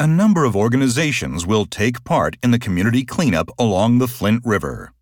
a number of organizations will take part in the community cleanup along the Flint River.